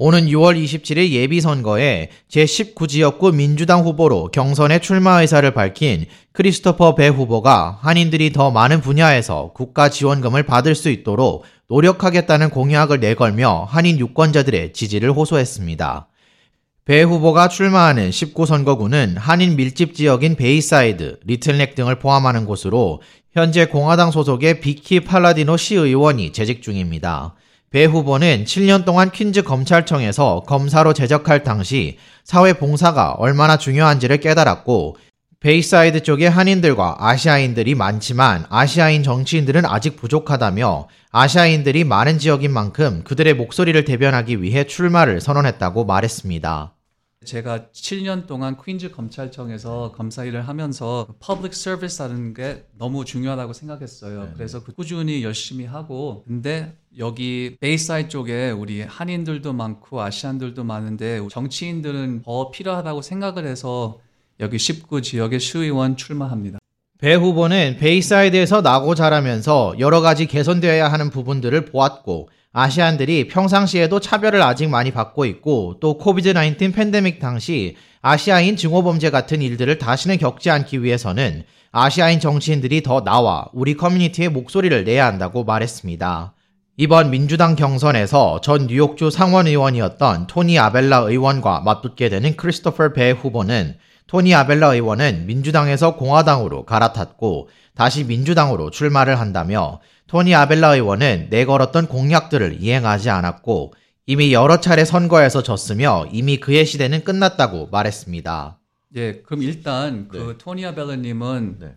오는 6월 27일 예비선거에 제19지역구 민주당 후보로 경선에 출마 의사를 밝힌 크리스토퍼 배 후보가 한인들이 더 많은 분야에서 국가 지원금을 받을 수 있도록 노력하겠다는 공약을 내걸며 한인 유권자들의 지지를 호소했습니다. 배 후보가 출마하는 19선거구는 한인 밀집 지역인 베이사이드, 리틀넥 등을 포함하는 곳으로 현재 공화당 소속의 비키 팔라디노 시의원이 재직 중입니다. 배 후보는 7년 동안 퀸즈 검찰청에서 검사로 재직할 당시 사회 봉사가 얼마나 중요한지를 깨달았고 베이사이드 쪽에 한인들과 아시아인들이 많지만 아시아인 정치인들은 아직 부족하다며 아시아인들이 많은 지역인 만큼 그들의 목소리를 대변하기 위해 출마를 선언했다고 말했습니다. 제가 7년 동안 퀸즈 검찰청에서 검사 일을 하면서 public service라는 게 너무 중요하다고 생각했어요. 네 그래서 그 꾸준히 열심히 하고 근데 여기 베이사이드 쪽에 우리 한인들도 많고 Asian들도 많은데 정치인들은 더 필요하다고 생각을 해서 여기 19 지역의 시의원 출마합니다. 배 후보는 베이사이드에서 나고 자라면서 여러 가지 개선되어야 하는 부분들을 보았고 Asian들이 평상시에도 차별을 아직 많이 받고 있고 또 COVID 19 팬데믹 당시 아시아인 증오범죄 같은 일들을 다시는 겪지 않기 위해서는 아시아인 정치인들이 더 나와 우리 커뮤니티의 목소리를 내야 한다고 말했습니다. 이번 민주당 경선에서 전 뉴욕주 상원의원이었던 토니 아벨라 의원과 맞붙게 되는 크리스토퍼 배 후보는 토니 아벨라 의원은 민주당에서 공화당으로 갈아탔고 다시 민주당으로 출마를 한다며 토니 아벨라 의원은 내걸었던 공약들을 이행하지 않았고 이미 여러 차례 선거에서 졌으며 이미 그의 시대는 끝났다고 말했습니다. 예, 그럼 일단 그 네. 토니 아벨라님은 네.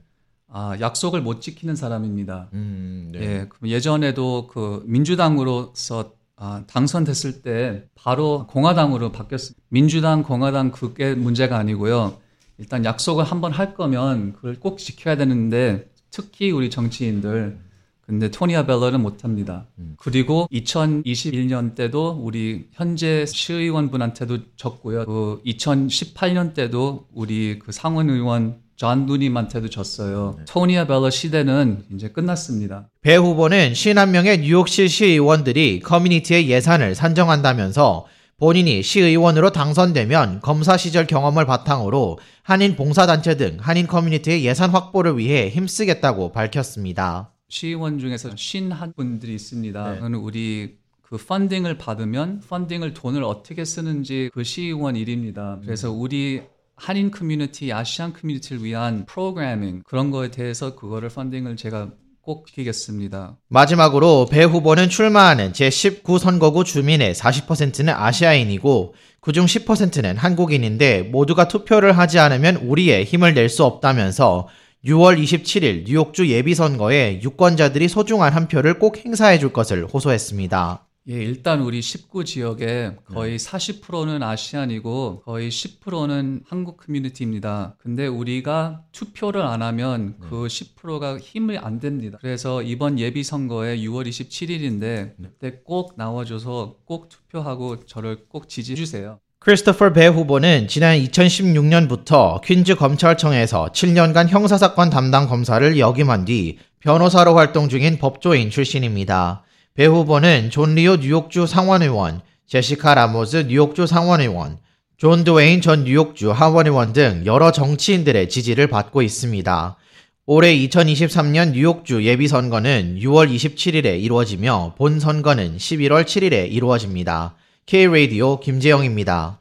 아, 약속을 못 지키는 사람입니다. 음, 네. 예, 그럼 예전에도 그 민주당으로서 아, 당선됐을 때 바로 공화당으로 바뀌었습니다. 민주당, 공화당 그게 문제가 아니고요. 일단 약속을 한번 할 거면 그걸 꼭 지켜야 되는데 특히 우리 정치인들 근데 토니 아벨라는 못합니다. 음. 그리고 2021년 때도 우리 현재 시의원분한테도 졌고요. 그 2018년 때도 우리 그 상원 의원 존 리우 님한테도 졌어요. 네. 토니 아벨라 시대는 이제 끝났습니다. 배 후보는 51명의 뉴욕시 시의원들이 커뮤니티의 예산을 산정한다면서 본인이 시의원으로 당선되면 검사 시절 경험을 바탕으로 한인 봉사단체 등 한인 커뮤니티의 예산 확보를 위해 힘쓰겠다고 밝혔습니다. 시의원 중에서 쉰한 분들이 있습니다. 네. 우리 그 funding을 받으면 funding을 돈을 어떻게 쓰는지 그 시의원 일입니다. 그래서 우리 한인 커뮤니티, Asian 커뮤니티를 위한 프로그래밍 그런 거에 대해서 그거를 funding을 제가 꼭 지키겠습니다. 마지막으로 배 후보는 출마하는 제19선거구 주민의 40%는 아시아인이고 그중 10%는 한국인인데 모두가 투표를 하지 않으면 우리의 힘을 낼 수 없다면서 6월 27일 뉴욕주 예비선거에 유권자들이 소중한 한 표를 꼭 행사해 줄 것을 호소했습니다. 예, 일단 우리 19 지역에 거의 네. 40%는 아시안이고 거의 10%는 한국 커뮤니티입니다. 근데 우리가 투표를 안 하면 네. 그 10%가 힘이 안 됩니다. 그래서 이번 예비 선거에 6월 27일인데 그때 꼭 나와줘서 꼭 투표하고 저를 꼭 지지해 주세요. 크리스토퍼 배 후보는 지난 2016년부터 퀸즈 검찰청에서 7년간 형사사건 담당 검사를 역임한 뒤 변호사로 활동 중인 법조인 출신입니다. 배 후보는 존 리우 뉴욕주 상원의원, 제시카 라모스 뉴욕주 상원의원, 존 드웨인 전 뉴욕주 하원의원 등 여러 정치인들의 지지를 받고 있습니다. 올해 2023년 뉴욕주 예비선거는 6월 27일에 이루어지며 본 선거는 11월 7일에 이루어집니다. K-Radio 김재영입니다.